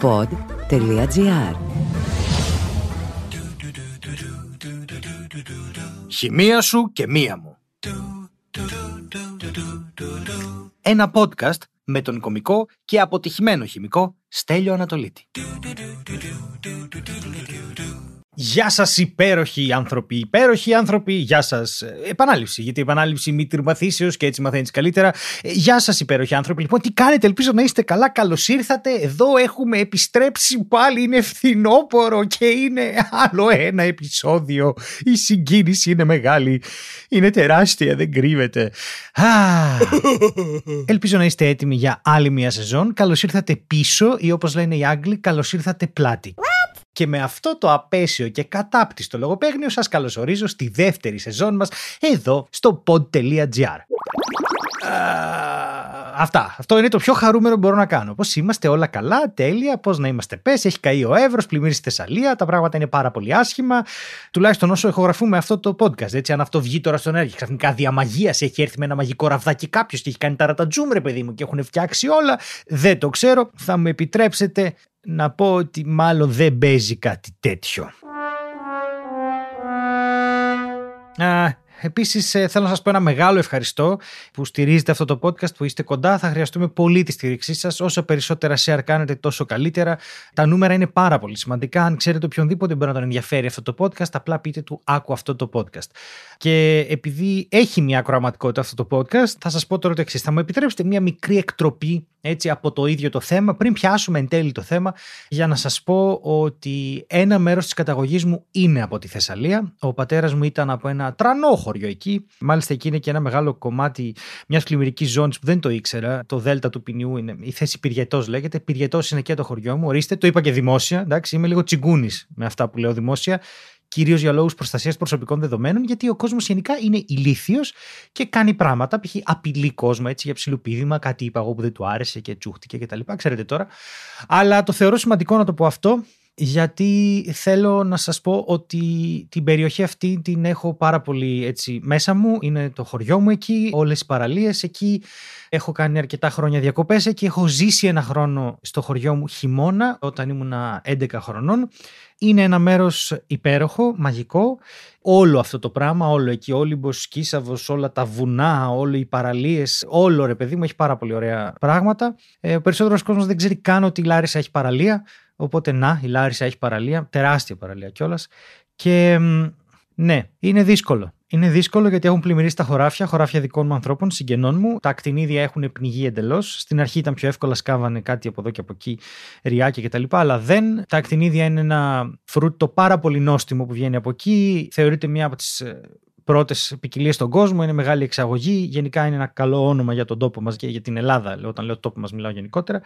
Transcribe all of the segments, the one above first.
pod.gr Χημεία σου και μία μου. Ένα podcast με τον κομικό και αποτυχημένο χημικό Στέλιο Ανατολίτη. Γεια σας, υπέροχοι άνθρωποι. Υπέροχοι άνθρωποι, γεια σας. Επανάληψη, γιατί η επανάληψη μη τρυπαθήσεως και έτσι μαθαίνεις καλύτερα. Ε, Γεια σας, υπέροχοι άνθρωποι. Λοιπόν, τι κάνετε, ελπίζω να είστε καλά. Καλώς ήρθατε. Εδώ έχουμε επιστρέψει πάλι. Είναι φθινόπορο και είναι άλλο ένα επεισόδιο. Η συγκίνηση είναι μεγάλη. Είναι τεράστια, δεν κρύβεται. Α, ελπίζω να είστε έτοιμοι για άλλη μια σεζόν. Καλώς ήρθατε πίσω ή όπως λένε οι Άγγλοι, καλώς ήρθατε πλάτη. Και με αυτό το απέσιο και κατάπτυστο λογοπαίγνιο σας καλωσορίζω στη δεύτερη σεζόν μας εδώ στο pod.gr. Αυτά. Αυτό είναι το πιο χαρούμενο που μπορώ να κάνω. Πώς είμαστε όλα καλά, τέλεια, πώς να είμαστε πες, έχει καεί ο Εύρος, πλημμύρει στη Θεσσαλία, τα πράγματα είναι πάρα πολύ άσχημα. Τουλάχιστον όσο ηχογραφούμε αυτό το podcast. Έτσι, αν αυτό βγει τώρα στον έργο, ξαφνικά διαμαγεία έχει έρθει με ένα μαγικό ραβδάκι κάποιος και έχει κάνει τα ρατατζούμ, ρε παιδί μου, και έχουν φτιάξει όλα. Δεν το ξέρω. Θα μου επιτρέψετε να πω ότι μάλλον δεν παίζει κάτι τέτοιο. Α, Επίσης, ε, θέλω να σας πω ένα μεγάλο ευχαριστώ που στηρίζετε αυτό το podcast, που είστε κοντά. Θα χρειαστούμε πολύ τη στήριξή σας. Όσο περισσότερα share κάνετε, τόσο καλύτερα. Τα νούμερα είναι πάρα πολύ σημαντικά. Αν ξέρετε οποιονδήποτε μπορεί να τον ενδιαφέρει αυτό το podcast, απλά πείτε του άκου αυτό το podcast. Και επειδή έχει μια ακροαματικότητα αυτό το podcast, θα σας πω τώρα το εξής. Θα μου επιτρέψετε μια μικρή εκτροπή έτσι, από το ίδιο το θέμα, πριν πιάσουμε εν τέλει το θέμα, για να σας πω ότι ένα μέρος της καταγωγής μου είναι από τη Θεσσαλία. Ο πατέρας μου ήταν από ένα τρανό χωριό εκεί. Μάλιστα εκεί είναι και ένα μεγάλο κομμάτι μιας πλημμυρικής ζώνης που δεν το ήξερα. Το Δέλτα του Ποινιού είναι η θέση Πυριετός λέγεται. Πυριετός είναι και το χωριό μου. Ορίστε, το είπα και δημόσια. Εντάξει, είμαι λίγο τσιγκούνης με αυτά που λέω δημόσια κυρίως για λόγους προστασίας προσωπικών δεδομένων, γιατί ο κόσμος γενικά είναι ηλίθιος και κάνει πράγματα. Π.χ. απειλεί κόσμο έτσι για ψηλοπίδημα, κάτι είπα εγώ που δεν του άρεσε και τσούχτηκε κτλ. Ξέρετε τώρα. Αλλά το θεωρώ σημαντικό να το πω αυτό, γιατί θέλω να σας πω ότι την περιοχή αυτή την έχω πάρα πολύ έτσι μέσα μου, είναι το χωριό μου εκεί, όλες οι παραλίες εκεί, έχω κάνει αρκετά χρόνια διακοπές εκεί, έχω ζήσει ένα χρόνο στο χωριό μου χειμώνα όταν ήμουν 11 χρονών. Είναι ένα μέρος υπέροχο, μαγικό, όλο αυτό το πράγμα, όλο εκεί, Όλυμπος, Κίσαβος, όλα τα βουνά, όλο οι παραλίες, όλο ρε παιδί μου έχει πάρα πολύ ωραία πράγματα. Ε, ο περισσότερος κόσμος δεν ξέρει καν ότι η Λάρισα έχει παραλία, Οπότε να, η Λάρισα έχει παραλία, τεράστια παραλία κιόλας. Και ναι, είναι δύσκολο. Είναι δύσκολο γιατί έχουν πλημμυρίσει τα χωράφια, χωράφια δικών μου ανθρώπων, συγγενών μου. Τα ακτινίδια έχουν πνιγεί εντελώς. Στην αρχή ήταν πιο εύκολα, σκάβανε κάτι από εδώ και από εκεί, ριάκια κτλ. Αλλά δεν. Τα ακτινίδια είναι ένα φρούτο πάρα πολύ νόστιμο που βγαίνει από εκεί. Θεωρείται μία από τις ε, πρώτες ποικιλίες στον κόσμο, είναι μεγάλη εξαγωγή. Γενικά είναι ένα καλό όνομα για τον τόπο μας και για την Ελλάδα. Όταν λέω τόπο μας, μιλάω γενικότερα.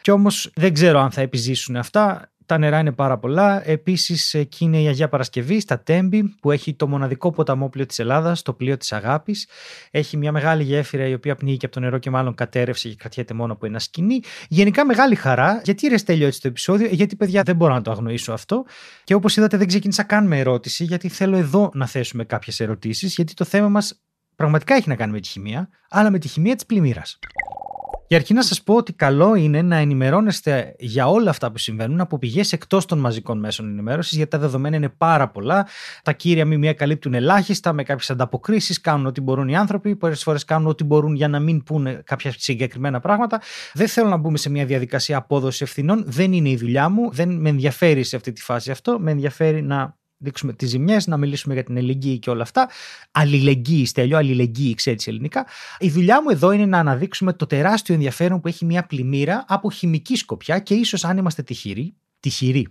Και όμως δεν ξέρω αν θα επιζήσουν αυτά. Τα νερά είναι πάρα πολλά. Επίσης, εκεί είναι η Αγία Παρασκευή, στα Τέμπη, που έχει το μοναδικό ποταμόπλιο της Ελλάδας, το πλοίο της Αγάπης. Έχει μια μεγάλη γέφυρα η οποία πνίγει και από το νερό και μάλλον κατέρευσε και κρατιέται μόνο από ένα σκηνή. Γενικά μεγάλη χαρά. Γιατί ρε στέλνω έτσι το επεισόδιο, γιατί παιδιά δεν μπορώ να το αγνοήσω αυτό. Και όπως είδατε, δεν ξεκίνησα καν με ερώτηση, γιατί θέλω εδώ να θέσουμε κάποιες ερωτήσεις, γιατί το θέμα μας πραγματικά έχει να κάνει με τη χημεία, αλλά με τη χημεία της πλημμύρας. Για αρχή να σας πω ότι καλό είναι να ενημερώνεστε για όλα αυτά που συμβαίνουν από πηγές εκτός των μαζικών μέσων ενημέρωσης, γιατί τα δεδομένα είναι πάρα πολλά. Τα κύρια μημία καλύπτουν ελάχιστα, με κάποιες ανταποκρίσεις, κάνουν ό,τι μπορούν οι άνθρωποι, πολλές φορές κάνουν ό,τι μπορούν για να μην πούνε κάποια συγκεκριμένα πράγματα. Δεν θέλω να μπούμε σε μια διαδικασία απόδοση ευθυνών, δεν είναι η δουλειά μου, δεν με ενδιαφέρει σε αυτή τη φάση αυτό. Με ενδιαφέρει να δείξουμε τις ζημιές, να μιλήσουμε για την ελληνική και όλα αυτά. Αλληλεγγύη, στέλιο, αλληλεγγύη, ξέρει ελληνικά. Η δουλειά μου εδώ είναι να αναδείξουμε το τεράστιο ενδιαφέρον που έχει μια πλημμύρα από χημική σκοπιά και ίσως αν είμαστε τυχεροί, τυχεροί.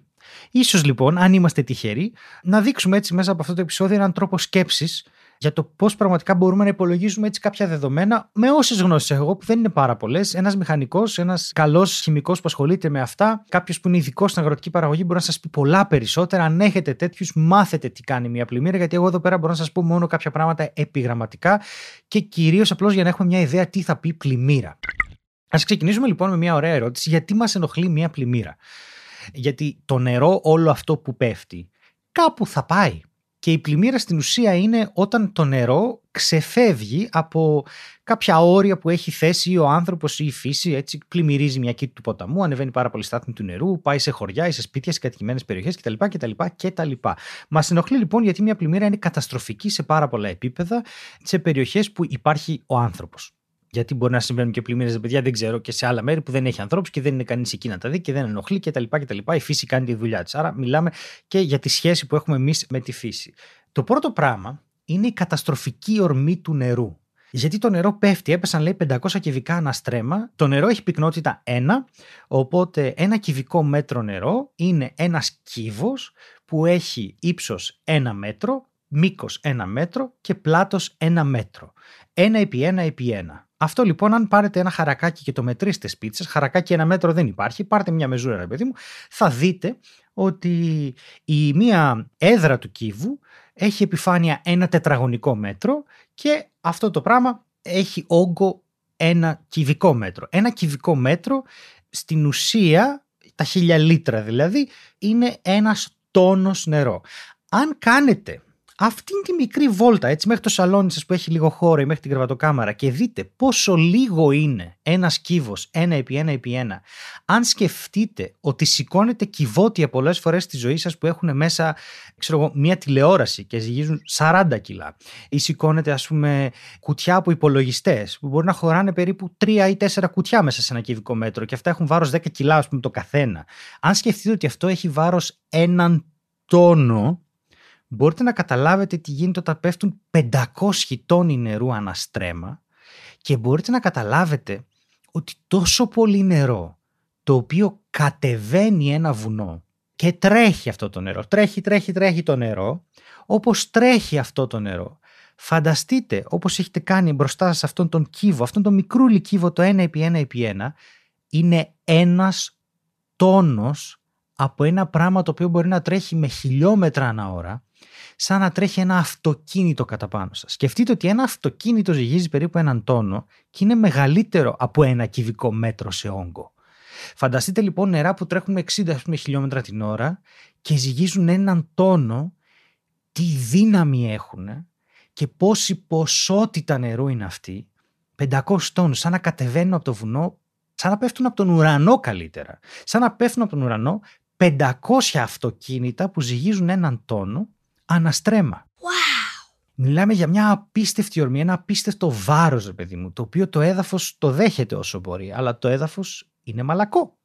Ίσως λοιπόν, αν είμαστε τυχεροί, να δείξουμε έτσι μέσα από αυτό το επεισόδιο έναν τρόπο σκέψης για το πώς πραγματικά μπορούμε να υπολογίζουμε έτσι κάποια δεδομένα με όσες γνώσεις έχω εγώ, που δεν είναι πάρα πολλές. Ένας μηχανικός, ένας καλός χημικός που ασχολείται με αυτά, κάποιος που είναι ειδικός στην αγροτική παραγωγή μπορεί να σας πει πολλά περισσότερα. Αν έχετε τέτοιους, μάθετε τι κάνει μια πλημμύρα, γιατί εγώ εδώ πέρα μπορώ να σας πω μόνο κάποια πράγματα επιγραμματικά και κυρίως απλώς για να έχουμε μια ιδέα τι θα πει πλημμύρα. Α ξεκινήσουμε λοιπόν με μια ωραία ερώτηση. Γιατί μας ενοχλεί μια πλημμύρα; Γιατί το νερό, όλο αυτό που πέφτει, κάπου θα πάει. Και η πλημμύρα στην ουσία είναι όταν το νερό ξεφεύγει από κάποια όρια που έχει θέσει ο άνθρωπος ή η φύση. Έτσι, πλημμυρίζει μια κήτη του ποταμού, ανεβαίνει πάρα πολύ στάθμη του νερού, πάει σε χωριά ή σε σπίτια, σε κατοικημένες περιοχές κτλ. κτλ, κτλ. Μας ενοχλεί λοιπόν γιατί μια πλημμύρα είναι καταστροφική σε πάρα πολλά επίπεδα σε περιοχές που υπάρχει ο άνθρωπος. Γιατί μπορεί να συμβαίνουν και πλημμύρες, παιδιά, δεν ξέρω, και σε άλλα μέρη που δεν έχει ανθρώπους και δεν είναι κανείς εκεί να τα δει και δεν ενοχλεί κτλ. κτλ. Η φύση κάνει τη δουλειά της. Άρα, μιλάμε και για τη σχέση που έχουμε εμείς με τη φύση. Το πρώτο πράγμα είναι η καταστροφική ορμή του νερού. Γιατί το νερό πέφτει, έπεσαν λέει 500 κυβικά αναστρέμα. Το νερό έχει πυκνότητα 1, οπότε ένα κυβικό μέτρο νερό είναι ένας κύβος που έχει ύψος 1 μέτρο, μήκος 1 μέτρο και πλάτος 1 μέτρο. 1 επί 1 επί 1. Αυτό λοιπόν, αν πάρετε ένα χαρακάκι και το μετρήσετε σπίτι σα, χαρακάκι ένα μέτρο δεν υπάρχει, πάρτε μια μεζούρα, ρε παιδί μου, θα δείτε ότι η μία έδρα του κύβου έχει επιφάνεια ένα τετραγωνικό μέτρο και αυτό το πράγμα έχει όγκο ένα κυβικό μέτρο. Ένα κυβικό μέτρο στην ουσία, τα χίλια λίτρα δηλαδή, είναι ένας τόνος νερό. Αν κάνετε αυτήν τη μικρή βόλτα έτσι μέχρι το σαλόνι σας που έχει λίγο χώρο ή μέχρι την κρεβατοκάμαρα και δείτε πόσο λίγο είναι ένας κύβος ένα επί ένα επί ένα. Αν σκεφτείτε ότι σηκώνετε κυβότια πολλές φορές στη ζωή σας που έχουν μέσα ξέρω εγώ, μια τηλεόραση και ζυγίζουν 40 κιλά ή σηκώνετε ας πούμε κουτιά από υπολογιστές που μπορεί να χωράνε περίπου 3 ή 4 κουτιά μέσα σε ένα κυβικό μέτρο και αυτά έχουν βάρος 10 κιλά ας πούμε το καθένα. Αν σκεφτείτε ότι αυτό έχει βάρος έναν τόνο μπορείτε να καταλάβετε τι γίνεται όταν πέφτουν 500 τόνοι νερού αναστρέμα και μπορείτε να καταλάβετε ότι τόσο πολύ νερό το οποίο κατεβαίνει ένα βουνό και τρέχει αυτό το νερό, τρέχει, τρέχει, τρέχει το νερό, όπως τρέχει αυτό το νερό. Φανταστείτε όπως έχετε κάνει μπροστά σας αυτόν τον κύβο, αυτόν τον μικρούλι κύβο το 1 επί 1 επί 1, είναι ένας τόνος από ένα πράγμα το οποίο μπορεί να τρέχει με χιλιόμετρα ανά ώρα σαν να τρέχει ένα αυτοκίνητο κατά πάνω σας. Σκεφτείτε ότι ένα αυτοκίνητο ζυγίζει περίπου έναν τόνο και είναι μεγαλύτερο από ένα κυβικό μέτρο σε όγκο. Φανταστείτε λοιπόν νερά που τρέχουν με 60 πούμε, χιλιόμετρα την ώρα και ζυγίζουν έναν τόνο, τι δύναμη έχουν και πόση ποσότητα νερού είναι αυτή. 500 τόνους, σαν να κατεβαίνουν από το βουνό, σαν να πέφτουν από τον ουρανό καλύτερα. Σαν να πέφτουν από τον ουρανό 500 αυτοκίνητα που ζυγίζουν έναν τόνο αναστρέμα. Wow. Μιλάμε για μια απίστευτη ορμή, ένα απίστευτο βάρος, ρε παιδί μου, το οποίο το έδαφος το δέχεται όσο μπορεί, αλλά το έδαφος είναι μαλακό.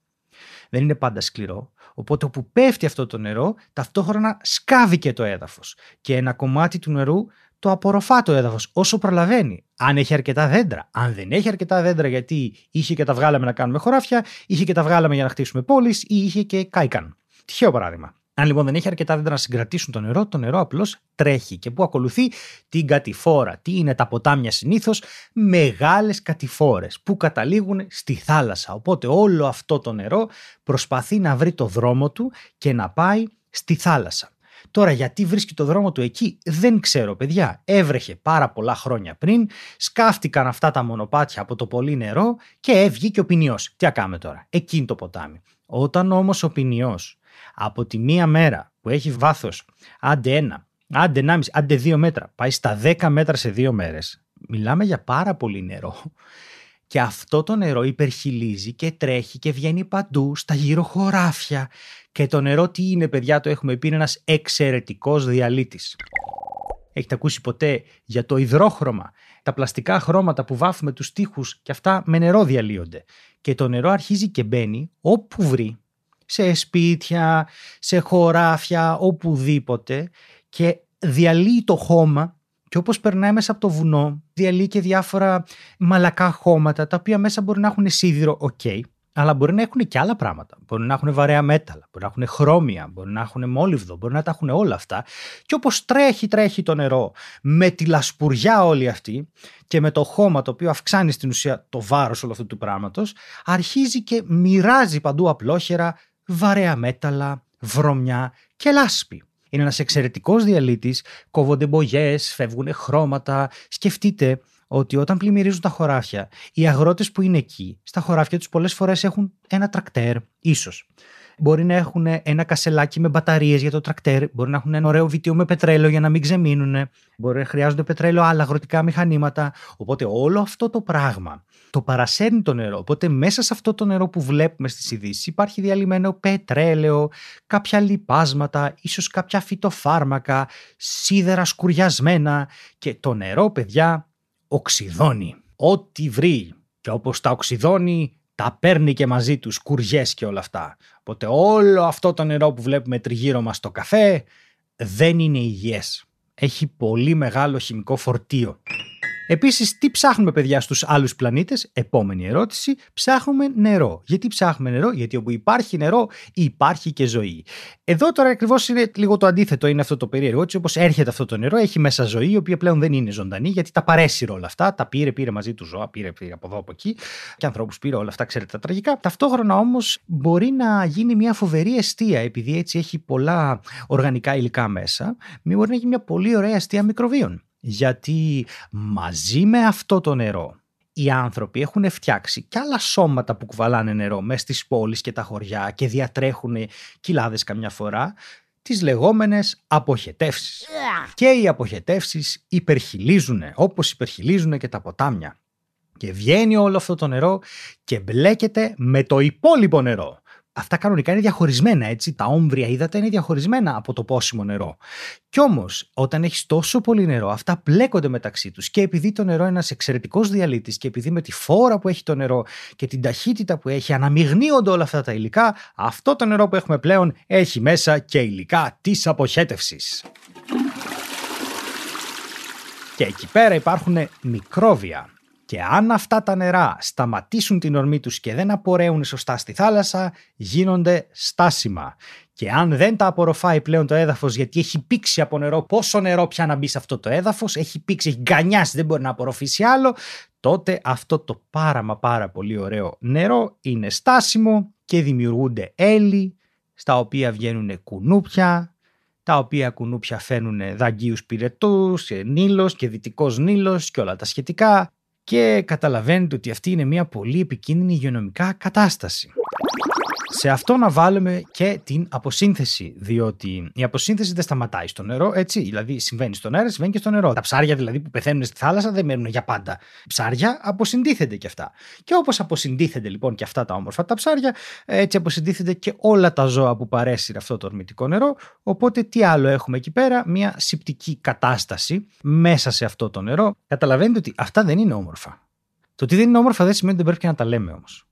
Δεν είναι πάντα σκληρό. Οπότε όπου πέφτει αυτό το νερό, ταυτόχρονα σκάβει και το έδαφος. Και ένα κομμάτι του νερού το απορροφά το έδαφος όσο προλαβαίνει. Αν έχει αρκετά δέντρα. Αν δεν έχει αρκετά δέντρα, γιατί είχε και τα βγάλαμε να κάνουμε χωράφια, είχε και τα βγάλαμε για να χτίσουμε πόλεις ή είχε και κάηκαν. Τυχαίο παράδειγμα. Αν λοιπόν δεν έχει αρκετά δέντρα να συγκρατήσουν το νερό, το νερό απλώς τρέχει και που ακολουθεί την κατηφόρα. Τι είναι τα ποτάμια συνήθως, μεγάλες κατηφόρες που καταλήγουν στη θάλασσα. Οπότε όλο αυτό το νερό προσπαθεί να βρει το δρόμο του και να πάει στη θάλασσα. Τώρα γιατί βρίσκει το δρόμο του εκεί δεν ξέρω παιδιά. Έβρεχε πάρα πολλά χρόνια πριν, σκάφτηκαν αυτά τα μονοπάτια από το πολύ νερό και έβγηκε ο ποινιός. Τι ακάμε τώρα, εκείνη το ποτάμι. Όταν όμως ο ποινιός από τη μία μέρα που έχει βάθος άντε ένα, άντε ενάμιση, άντε δύο μέτρα, πάει στα δέκα μέτρα σε δύο μέρες, μιλάμε για πάρα πολύ νερό. Και αυτό το νερό υπερχιλίζει και τρέχει και βγαίνει παντού στα γύρω χωράφια. Και το νερό τι είναι παιδιά, το έχουμε πει, είναι ένας εξαιρετικός διαλύτης. Έχετε ακούσει ποτέ για το υδρόχρωμα, τα πλαστικά χρώματα που βάφουμε τους τοίχους και αυτά με νερό διαλύονται. Και το νερό αρχίζει και μπαίνει όπου βρει σε σπίτια, σε χωράφια, οπουδήποτε και διαλύει το χώμα και όπως περνάει μέσα από το βουνό, διαλύει και διάφορα μαλακά χώματα τα οποία μέσα μπορεί να έχουν σίδηρο, οκ, αλλά μπορεί να έχουν και άλλα πράγματα. Μπορεί να έχουν βαρέα μέταλλα, μπορεί να έχουν χρώμια, μπορεί να έχουν μόλιβδο, μπορεί να τα έχουν όλα αυτά. Και όπως τρέχει, τρέχει το νερό με τη λασπουριά όλη αυτή και με το χώμα το οποίο αυξάνει στην ουσία το βάρος όλου αυτού του πράγματος, αρχίζει και μοιράζει παντού απλόχερα βαρέα μέταλλα, βρωμιά και λάσπη. Είναι ένας εξαιρετικός διαλύτης, κόβονται μπογιές, φεύγουν χρώματα. Σκεφτείτε ότι όταν πλημμυρίζουν τα χωράφια, οι αγρότες που είναι εκεί, στα χωράφια τους πολλές φορές έχουν ένα τρακτέρ, ίσως. Μπορεί να έχουν ένα κασελάκι με μπαταρίες για το τρακτέρ, μπορεί να έχουν ένα ωραίο βιτίο με πετρέλαιο για να μην ξεμείνουν, μπορεί να χρειάζονται πετρέλαιο άλλα αγροτικά μηχανήματα. Οπότε όλο αυτό το πράγμα το παρασέρνει το νερό. Οπότε μέσα σε αυτό το νερό που βλέπουμε στις ειδήσεις υπάρχει διαλυμένο πετρέλαιο, κάποια λιπάσματα, ίσως κάποια φυτοφάρμακα, σίδερα σκουριασμένα και το νερό παιδιά οξυδώνει. Ό,τι βρει και όπως τα οξυδώνει τα παίρνει και μαζί τους κουριές και όλα αυτά. Οπότε όλο αυτό το νερό που βλέπουμε τριγύρω μας στο καφέ δεν είναι υγιές. Έχει πολύ μεγάλο χημικό φορτίο. Επίσης, τι ψάχνουμε, παιδιά, στους άλλους πλανήτες, επόμενη ερώτηση. Ψάχνουμε νερό. Γιατί ψάχνουμε νερό, Γιατί όπου υπάρχει νερό, υπάρχει και ζωή. Εδώ τώρα ακριβώς είναι λίγο το αντίθετο, είναι αυτό το περίεργο. Έτσι, όπως έρχεται αυτό το νερό, έχει μέσα ζωή, η οποία πλέον δεν είναι ζωντανή, γιατί τα παρέσυρε όλα αυτά. Τα πήρε, πήρε μαζί του ζώα, πήρε, πήρε από εδώ από εκεί. Και ανθρώπους πήρε όλα αυτά, ξέρετε τα τραγικά. Ταυτόχρονα όμως μπορεί να γίνει μια φοβερή αιστεία, επειδή έτσι έχει πολλά οργανικά υλικά μέσα. Μην μπορεί να γίνει μια πολύ ωραία αιστεία μικροβίων γιατί μαζί με αυτό το νερό οι άνθρωποι έχουν φτιάξει και άλλα σώματα που κουβαλάνε νερό μέσα στις πόλεις και τα χωριά και διατρέχουν κοιλάδες καμιά φορά τις λεγόμενες αποχετεύσεις. Και οι αποχετεύσεις υπερχιλίζουν όπως υπερχιλίζουν και τα ποτάμια. Και βγαίνει όλο αυτό το νερό και μπλέκεται με το υπόλοιπο νερό αυτά κανονικά είναι διαχωρισμένα, έτσι. Τα όμβρια ύδατα είναι διαχωρισμένα από το πόσιμο νερό. Κι όμως, όταν έχεις τόσο πολύ νερό, αυτά πλέκονται μεταξύ τους. Και επειδή το νερό είναι ένας εξαιρετικός διαλύτης και επειδή με τη φόρα που έχει το νερό και την ταχύτητα που έχει αναμειγνύονται όλα αυτά τα υλικά, αυτό το νερό που έχουμε πλέον έχει μέσα και υλικά της αποχέτευσης. Και εκεί πέρα υπάρχουν μικρόβια και αν αυτά τα νερά σταματήσουν την ορμή τους και δεν απορρέουν σωστά στη θάλασσα, γίνονται στάσιμα. Και αν δεν τα απορροφάει πλέον το έδαφος γιατί έχει πήξει από νερό, πόσο νερό πια να μπει σε αυτό το έδαφος, έχει πήξει, έχει γκανιάσει, δεν μπορεί να απορροφήσει άλλο, τότε αυτό το πάρα μα πάρα πολύ ωραίο νερό είναι στάσιμο και δημιουργούνται έλλη στα οποία βγαίνουν κουνούπια, τα οποία κουνούπια φαίνουν δαγκίους πυρετούς, νήλος και δυτικός νήλος και όλα τα σχετικά και καταλαβαίνετε ότι αυτή είναι μια πολύ επικίνδυνη υγειονομικά κατάσταση σε αυτό να βάλουμε και την αποσύνθεση. Διότι η αποσύνθεση δεν σταματάει στο νερό, έτσι. Δηλαδή συμβαίνει στον αέρα, συμβαίνει και στο νερό. Τα ψάρια δηλαδή που πεθαίνουν στη θάλασσα δεν μένουν για πάντα. Ψάρια αποσυντίθενται και αυτά. Και όπως αποσυντίθενται λοιπόν και αυτά τα όμορφα τα ψάρια, έτσι αποσυντίθενται και όλα τα ζώα που παρέσυρε αυτό το ορμητικό νερό. Οπότε τι άλλο έχουμε εκεί πέρα, μια συμπτική κατάσταση μέσα σε αυτό το νερό. Καταλαβαίνετε ότι αυτά δεν είναι όμορφα. Το ότι δεν είναι όμορφα δεν σημαίνει ότι δεν πρέπει και να τα λέμε όμως.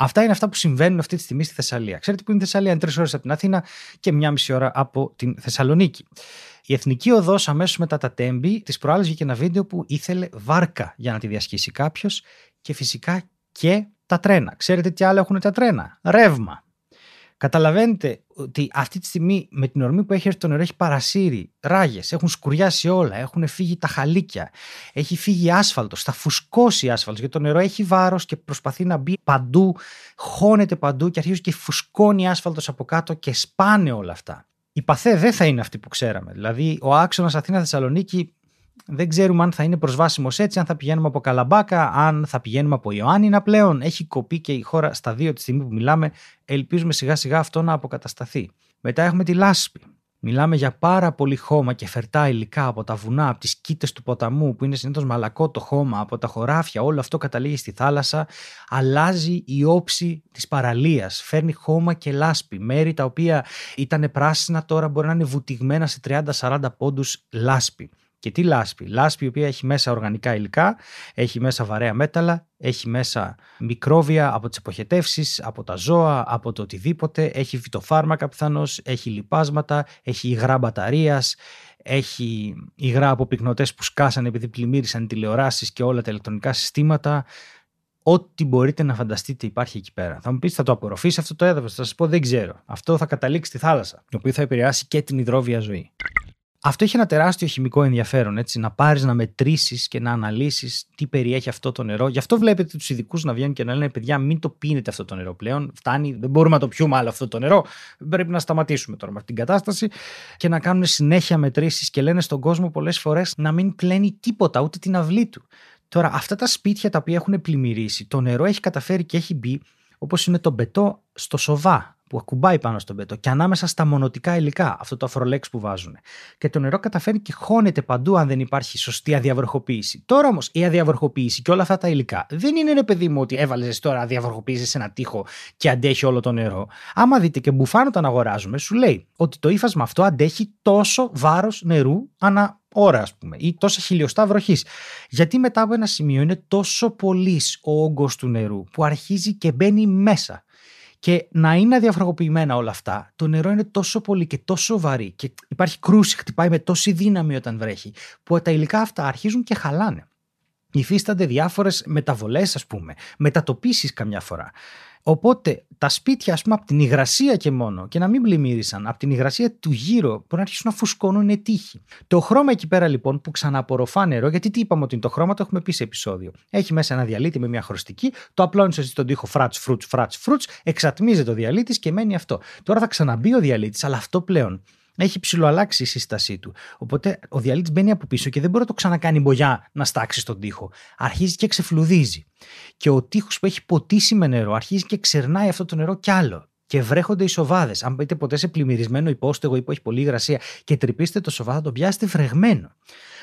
Αυτά είναι αυτά που συμβαίνουν αυτή τη στιγμή στη Θεσσαλία. Ξέρετε που είναι η Θεσσαλία, είναι τρεις ώρες από την Αθήνα και μια μισή ώρα από την Θεσσαλονίκη. Η Εθνική Οδός, αμέσως μετά τα τέμπη, της προάλλης βγήκε ένα βίντεο που ήθελε βάρκα για να τη διασχίσει κάποιος και φυσικά και τα τρένα. Ξέρετε τι άλλο έχουν τα τρένα; Ρεύμα. Καταλαβαίνετε ότι αυτή τη στιγμή με την ορμή που έχει έρθει το νερό έχει παρασύρει ράγες, έχουν σκουριάσει όλα, έχουν φύγει τα χαλίκια, έχει φύγει άσφαλτο, θα φουσκώσει άσφαλτος γιατί το νερό έχει βάρος και προσπαθεί να μπει παντού, χώνεται παντού και αρχίζει και φουσκώνει άσφαλτος από κάτω και σπάνε όλα αυτά. Η παθέ δεν θα είναι αυτή που ξέραμε. Δηλαδή, ο άξονας Αθήνα-Θεσσαλονίκη δεν ξέρουμε αν θα είναι προσβάσιμος έτσι, αν θα πηγαίνουμε από Καλαμπάκα, αν θα πηγαίνουμε από Ιωάννινα πλέον. Έχει κοπεί και η χώρα στα δύο τη στιγμή που μιλάμε. Ελπίζουμε σιγά σιγά αυτό να αποκατασταθεί. Μετά έχουμε τη λάσπη. Μιλάμε για πάρα πολύ χώμα και φερτά υλικά από τα βουνά, από τις κήτες του ποταμού, που είναι συνήθως μαλακό το χώμα, από τα χωράφια, όλο αυτό καταλήγει στη θάλασσα. Αλλάζει η όψη της παραλίας. Φέρνει χώμα και λάσπη. Μέρη τα οποία ήταν πράσινα τώρα μπορεί να είναι βουτυγμένα σε 30-40 πόντους λάσπη. Και τι λάσπη; Λάσπη η οποία έχει μέσα οργανικά υλικά, έχει μέσα βαρέα μέταλλα, έχει μέσα μικρόβια από τις εποχετεύσεις, από τα ζώα, από το οτιδήποτε, έχει φυτοφάρμακα πιθανώς, έχει λιπάσματα, έχει υγρά μπαταρίας, έχει υγρά από πυκνοτές που σκάσανε επειδή πλημμύρισαν τηλεοράσεις και όλα τα ηλεκτρονικά συστήματα. Ό,τι μπορείτε να φανταστείτε υπάρχει εκεί πέρα. Θα μου πείτε, θα το απορροφήσει αυτό το έδαφος. Θα σας πω, δεν ξέρω. Αυτό θα καταλήξει στη θάλασσα, το οποίο θα επηρεάσει και την υδρόβια ζωή. Αυτό έχει ένα τεράστιο χημικό ενδιαφέρον, έτσι, να πάρεις να μετρήσεις και να αναλύσεις τι περιέχει αυτό το νερό. Γι' αυτό βλέπετε τους ειδικούς να βγαίνουν και να λένε: Παιδιά, μην το πίνετε αυτό το νερό πλέον. Φτάνει, δεν μπορούμε να το πιούμε άλλο αυτό το νερό. Πρέπει να σταματήσουμε τώρα με αυτήν την κατάσταση και να κάνουν συνέχεια μετρήσεις και λένε στον κόσμο πολλές φορές να μην πλένει τίποτα, ούτε την αυλή του. Τώρα, αυτά τα σπίτια τα οποία έχουν πλημμυρίσει, το νερό έχει καταφέρει και έχει μπει, όπως είναι το μπετό στο σοβά που ακουμπάει πάνω στον πέτο και ανάμεσα στα μονοτικά υλικά, αυτό το αφρολέξ που βάζουν. Και το νερό καταφέρει και χώνεται παντού αν δεν υπάρχει σωστή αδιαβροχοποίηση. Τώρα όμως η αδιαβροχοποίηση και όλα αυτά τα υλικά δεν είναι ρε παιδί μου ότι έβαλες τώρα αδιαβροχοποίηση σε ένα τοίχο και αντέχει όλο το νερό. Άμα δείτε και μπουφάν όταν αγοράζουμε, σου λέει ότι το ύφασμα αυτό αντέχει τόσο βάρος νερού ανά ώρα, ας πούμε, ή τόσα χιλιοστά βροχής. Γιατί μετά από ένα σημείο είναι τόσο πολύς ο όγκος του νερού που αρχίζει και μπαίνει μέσα. Και να είναι αδιαφραγωποιημένα όλα αυτά, το νερό είναι τόσο πολύ και τόσο βαρύ και υπάρχει κρούση, χτυπάει με τόση δύναμη όταν βρέχει, που τα υλικά αυτά αρχίζουν και χαλάνε. Υφίστανται διάφορες μεταβολές, ας πούμε, μετατοπίσεις καμιά φορά. Οπότε τα σπίτια, ας πούμε, από την υγρασία και μόνο, και να μην πλημμύρισαν, από την υγρασία του γύρω, μπορεί να αρχίσουν να φουσκώνουν είναι τείχη. Το χρώμα εκεί πέρα λοιπόν που ξαναπορροφά νερό, γιατί τι είπαμε ότι είναι το χρώμα, το έχουμε πει σε επεισόδιο. Έχει μέσα ένα διαλύτη με μια χρωστική, το απλώνεις εσύ στον τοίχο φράτς, φρούτς, φράτς, φρούτς, εξατμίζεται ο διαλύτης και μένει αυτό. Τώρα θα ξαναμπεί ο διαλύτης, αλλά αυτό πλέον έχει ψηλοαλλάξει η σύστασή του. Οπότε ο διαλύτης μπαίνει από πίσω και δεν μπορεί να το ξανακάνει μπογιά να στάξει στον τοίχο. Αρχίζει και ξεφλουδίζει. Και ο τοίχος που έχει ποτίσει με νερό αρχίζει και ξερνάει αυτό το νερό κι άλλο. Και βρέχονται οι σοβάδες. Αν μπείτε ποτέ σε πλημμυρισμένο υπόστεγο ή που έχει πολλή υγρασία και τρυπήσετε το σοβάδο, το πιάσετε βρεγμένο.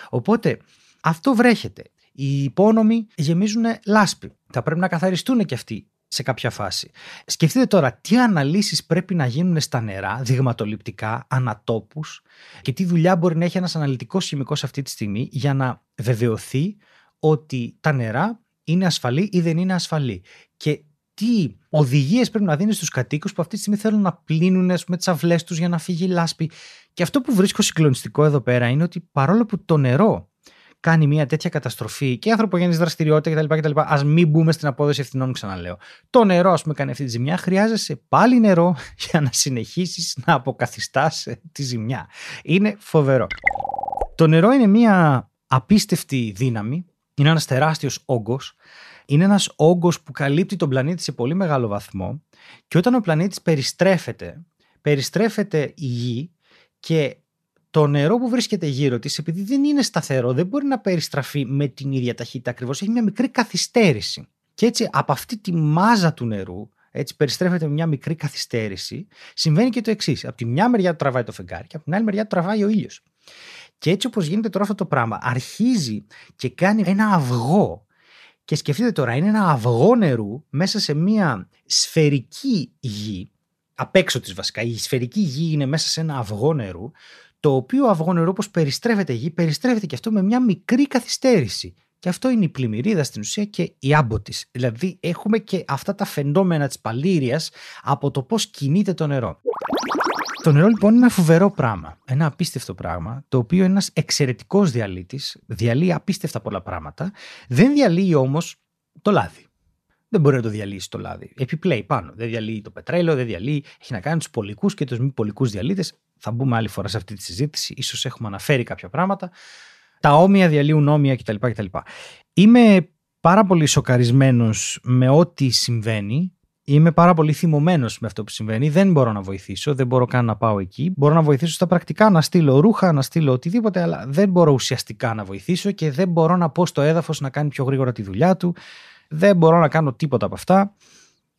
Οπότε αυτό βρέχεται. Οι υπόνομοι γεμίζουν λάσπη. Θα πρέπει να καθαριστούν και αυτοί σε κάποια φάση. Σκεφτείτε τώρα τι αναλύσεις πρέπει να γίνουν στα νερά, δειγματοληπτικά, ανατόπους και τι δουλειά μπορεί να έχει ένας αναλυτικός χημικός αυτή τη στιγμή για να βεβαιωθεί ότι τα νερά είναι ασφαλή ή δεν είναι ασφαλή. Και τι οδηγίες πρέπει να δίνει στους κατοίκους που αυτή τη στιγμή θέλουν να πλύνουν με τις αυλές τους για να φύγει λάσπη. Και αυτό που βρίσκω συγκλονιστικό εδώ πέρα είναι ότι παρόλο που το νερό κάνει μια τέτοια καταστροφή και ανθρωπογενή δραστηριότητα κτλ. κτλ. Α μην μπούμε στην απόδοση ευθυνών, ξαναλέω. Το νερό, ας πούμε, κάνει αυτή τη ζημιά. Χρειάζεσαι πάλι νερό για να συνεχίσεις να αποκαθιστάς τη ζημιά. Είναι φοβερό. Το νερό είναι μια απίστευτη δύναμη. Είναι ένας τεράστιος όγκος. Είναι ένας όγκος που καλύπτει τον πλανήτη σε πολύ μεγάλο βαθμό. Και όταν ο πλανήτης περιστρέφεται, περιστρέφεται η γη και το νερό που βρίσκεται γύρω της, επειδή δεν είναι σταθερό, δεν μπορεί να περιστραφεί με την ίδια ταχύτητα ακριβώς. Έχει μια μικρή καθυστέρηση. Και έτσι από αυτή τη μάζα του νερού, έτσι περιστρέφεται με μια μικρή καθυστέρηση, συμβαίνει και το εξής. Από τη μια μεριά του τραβάει το φεγγάρι και από την άλλη μεριά του τραβάει ο ήλιος. Και έτσι όπως γίνεται τώρα αυτό το πράγμα, αρχίζει και κάνει ένα αυγό. Και σκεφτείτε τώρα, είναι ένα αυγό νερού μέσα σε μια σφαιρική γη, απ' έξω της βασικά. Η σφαιρική γη είναι μέσα σε ένα αυγό νερού, το οποίο αυγό νερό όπως περιστρέφεται η γη, περιστρέφεται και αυτό με μια μικρή καθυστέρηση. Και αυτό είναι η πλημμυρίδα στην ουσία και η άμπο τη. Δηλαδή έχουμε και αυτά τα φαινόμενα της παλήριας από το πώς κινείται το νερό. Το νερό λοιπόν είναι ένα φοβερό πράγμα, ένα απίστευτο πράγμα, το οποίο είναι ένας εξαιρετικός διαλύτης, διαλύει απίστευτα πολλά πράγματα, δεν διαλύει όμως το λάδι. Δεν μπορεί να το διαλύσει το λάδι. Επιπλέει πάνω. Δεν διαλύει το πετρέλαιο, δεν διαλύει. Έχει να κάνει τους πολικούς και τους μη πολικούς διαλύτες θα μπούμε άλλη φορά σε αυτή τη συζήτηση, ίσως έχουμε αναφέρει κάποια πράγματα. Τα όμοια διαλύουν όμοια κτλ. κτλ. Είμαι πάρα πολύ σοκαρισμένος με ό,τι συμβαίνει. Είμαι πάρα πολύ θυμωμένος με αυτό που συμβαίνει. Δεν μπορώ να βοηθήσω, δεν μπορώ καν να πάω εκεί. Μπορώ να βοηθήσω στα πρακτικά, να στείλω ρούχα, να στείλω οτιδήποτε, αλλά δεν μπορώ ουσιαστικά να βοηθήσω και δεν μπορώ να πω στο έδαφος να κάνει πιο γρήγορα τη δουλειά του. Δεν μπορώ να κάνω τίποτα από αυτά.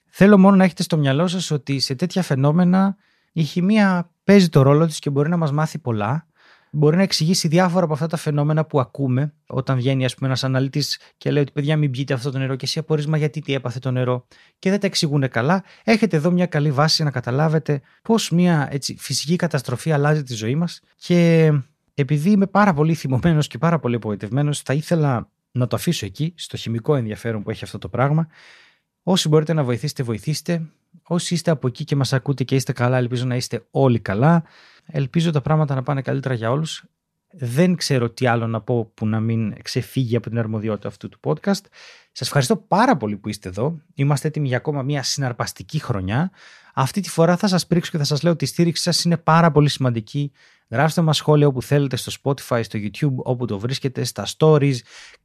Θέλω μόνο να έχετε στο μυαλό σας ότι σε τέτοια φαινόμενα η χημεία παίζει το ρόλο της και μπορεί να μας μάθει πολλά. Μπορεί να εξηγήσει διάφορα από αυτά τα φαινόμενα που ακούμε όταν βγαίνει ας πούμε, ένας αναλυτής και λέει ότι παιδιά μην πιείτε αυτό το νερό και εσύ απορίσμα γιατί τι έπαθε το νερό και δεν τα εξηγούν καλά. Έχετε εδώ μια καλή βάση να καταλάβετε πώς μια έτσι, φυσική καταστροφή αλλάζει τη ζωή μας και επειδή είμαι πάρα πολύ θυμωμένος και πάρα πολύ απογοητευμένος θα ήθελα να το αφήσω εκεί στο χημικό ενδιαφέρον που έχει αυτό το πράγμα. Όσοι μπορείτε να βοηθήσετε, βοηθήστε. Όσοι είστε από εκεί και μας ακούτε και είστε καλά, ελπίζω να είστε όλοι καλά. Ελπίζω τα πράγματα να πάνε καλύτερα για όλους. Δεν ξέρω τι άλλο να πω που να μην ξεφύγει από την αρμοδιότητα αυτού του podcast. Σας ευχαριστώ πάρα πολύ που είστε εδώ. Είμαστε έτοιμοι για ακόμα μια συναρπαστική χρονιά. Αυτή τη φορά θα σας πρίξω και θα σας λέω ότι η στήριξη σας είναι πάρα πολύ σημαντική. Γράψτε μας σχόλια όπου θέλετε στο Spotify, στο YouTube, όπου το βρίσκετε, στα stories.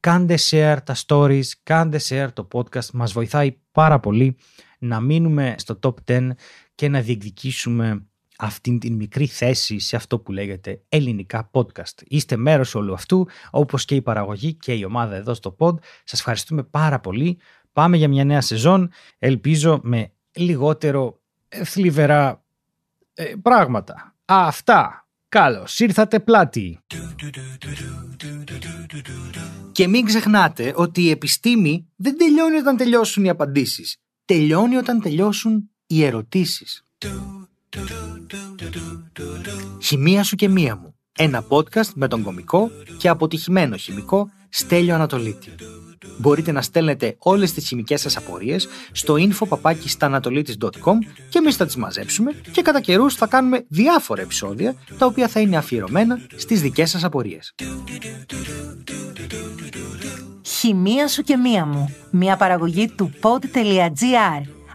Κάντε share τα stories, κάντε share το podcast. Μας βοηθάει πάρα πολύ να μείνουμε στο top 10 και να διεκδικήσουμε αυτήν την μικρή θέση σε αυτό που λέγεται ελληνικά podcast. Είστε μέρος όλου αυτού, όπως και η παραγωγή και η ομάδα εδώ στο pod. Σας ευχαριστούμε πάρα πολύ. Πάμε για μια νέα σεζόν, ελπίζω με λιγότερο ε, θλιβερά ε, πράγματα. Αυτά. Καλώς ήρθατε πλάτη. Και μην ξεχνάτε ότι η επιστήμη δεν τελειώνει όταν τελειώσουν οι απαντήσεις. Τελειώνει όταν τελειώσουν οι ερωτήσεις. Χημεία σου και μία μου. Ένα podcast με τον κομικό και αποτυχημένο χημικό Στέλιο Ανατολίτη. Μπορείτε να στέλνετε όλες τις χημικές σας απορίες στο info.papakistanatolitis.com και εμείς θα τις μαζέψουμε και κατά καιρούς θα κάνουμε διάφορα επεισόδια τα οποία θα είναι αφιερωμένα στις δικές σας απορίες. Χημεία σου και μία μου. Μια παραγωγή του pod.gr